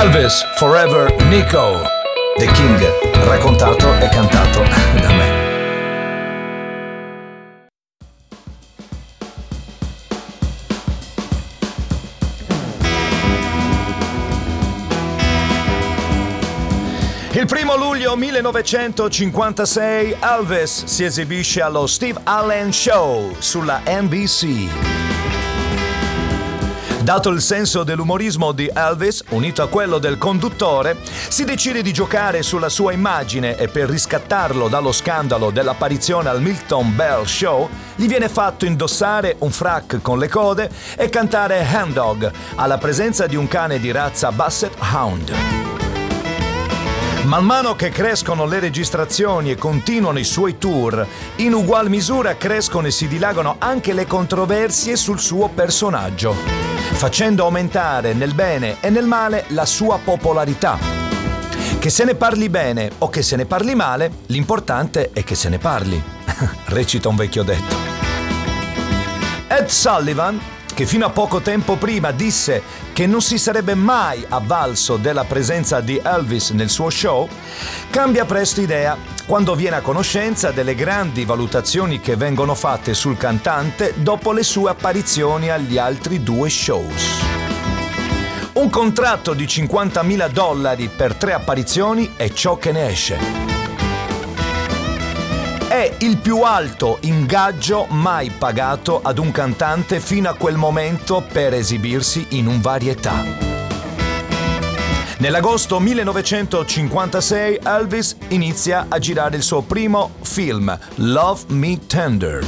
Elvis Forever Nico. The King, raccontato e cantato da me. Il primo luglio 1956 Elvis si esibisce allo Steve Allen Show sulla NBC. Dato il senso dell'umorismo di Elvis, unito a quello del conduttore, si decide di giocare sulla sua immagine e per riscattarlo dallo scandalo dell'apparizione al Milton Bell Show, gli viene fatto indossare un frac con le code e cantare Hand Dog alla presenza di un cane di razza Basset Hound. Man mano che crescono le registrazioni e continuano i suoi tour, in ugual misura crescono e si dilagano anche le controversie sul suo personaggio, facendo aumentare nel bene e nel male la sua popolarità. Che se ne parli bene o che se ne parli male, l'importante è che se ne parli, recita un vecchio detto. Ed Sullivan, che fino a poco tempo prima disse che non si sarebbe mai avvalso della presenza di Elvis nel suo show, cambia presto idea quando viene a conoscenza delle grandi valutazioni che vengono fatte sul cantante dopo le sue apparizioni agli altri due shows. Un contratto di 50.000 dollari per tre apparizioni è ciò che ne esce è il più alto ingaggio mai pagato ad un cantante fino a quel momento per esibirsi in un varietà. Nell'agosto 1956 Elvis inizia a girare il suo primo film, Love Me Tender,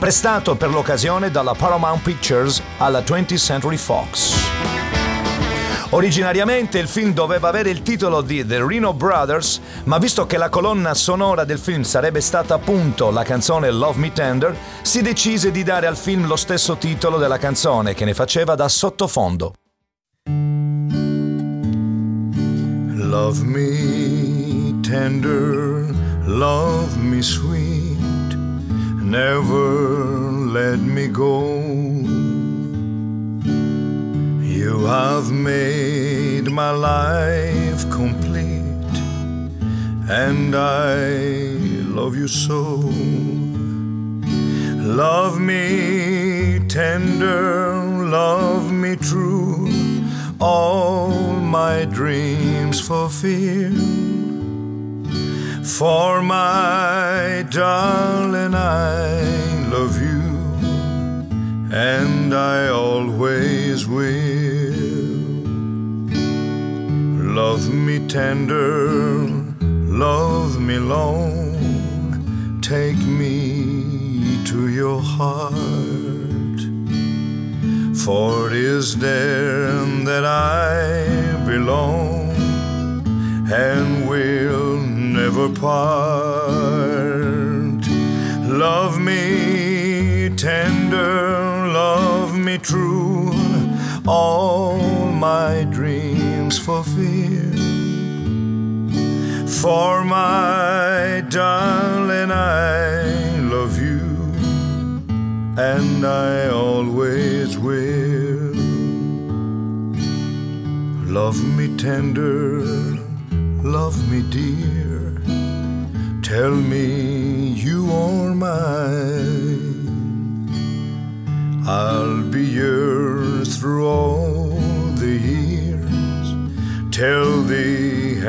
prestato per l'occasione dalla Paramount Pictures alla 20th Century Fox. Originariamente il film doveva avere il titolo di The Reno Brothers, ma visto che la colonna sonora del film sarebbe stata appunto la canzone Love Me Tender, si decise di dare al film lo stesso titolo della canzone che ne faceva da sottofondo. Love me tender, love me sweet, never let me go. You have made my life complete, and I love you so. Love me tender, love me true, all my dreams fulfill. For my darling, I love you and I always will. Love me tender, love me long, take me to your heart. For it is there that I belong and will never part. Love me tender, love me true, all my dreams fulfill. For my darling, I love you, and I always will. Love me tender, love me dear, tell me you are mine. I'll be yours through all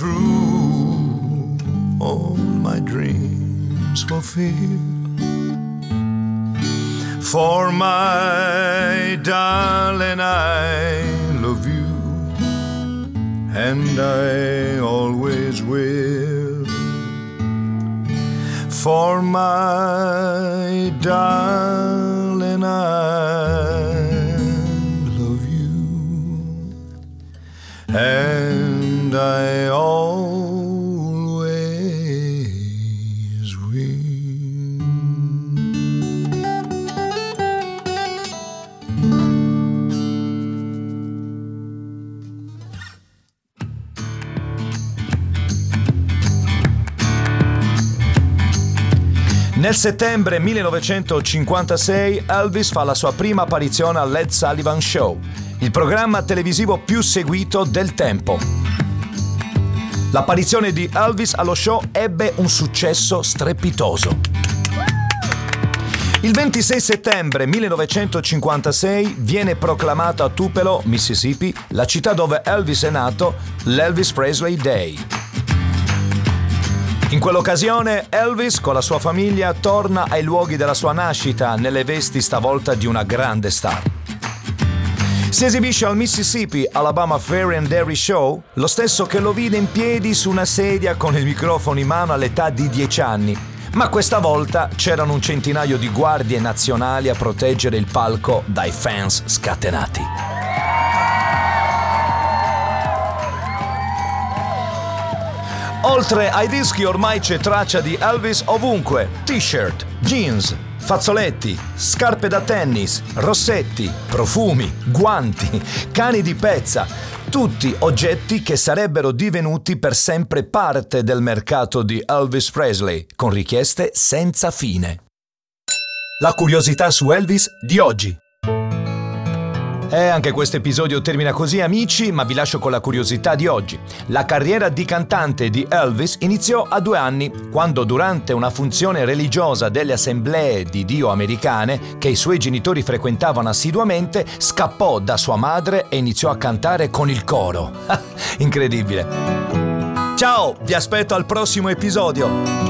true, all my dreams fulfill. For my darling, I love you, and I always will. For my darling, I love you, and I always will. Nel settembre 1956 Elvis fa la sua prima apparizione al Led Sullivan Show, il programma televisivo più seguito del tempo. L'apparizione di Elvis allo show ebbe un successo strepitoso. Il 26 settembre 1956 viene proclamato a Tupelo, Mississippi, la città dove Elvis è nato, l'Elvis Presley Day. In quell'occasione Elvis con la sua famiglia torna ai luoghi della sua nascita nelle vesti stavolta di una grande star. Si esibisce al Mississippi Alabama Fair and Dairy Show, lo stesso che lo vide in piedi su una sedia con il microfono in mano all'età di 10 anni. Ma questa volta c'erano un centinaio di guardie nazionali a proteggere il palco dai fans scatenati. Oltre ai dischi ormai c'è traccia di Elvis ovunque, t-shirt, jeans, fazzoletti, scarpe da tennis, rossetti, profumi, guanti, cani di pezza, tutti oggetti che sarebbero divenuti per sempre parte del mercato di Elvis Presley, con richieste senza fine. La curiosità su Elvis di oggi. E anche questo episodio termina così amici, ma vi lascio con la curiosità di oggi. La carriera di cantante di Elvis iniziò a due anni, quando durante una funzione religiosa delle assemblee di Dio americane, che i suoi genitori frequentavano assiduamente, scappò da sua madre e iniziò a cantare con il coro. Incredibile. Ciao, vi aspetto al prossimo episodio.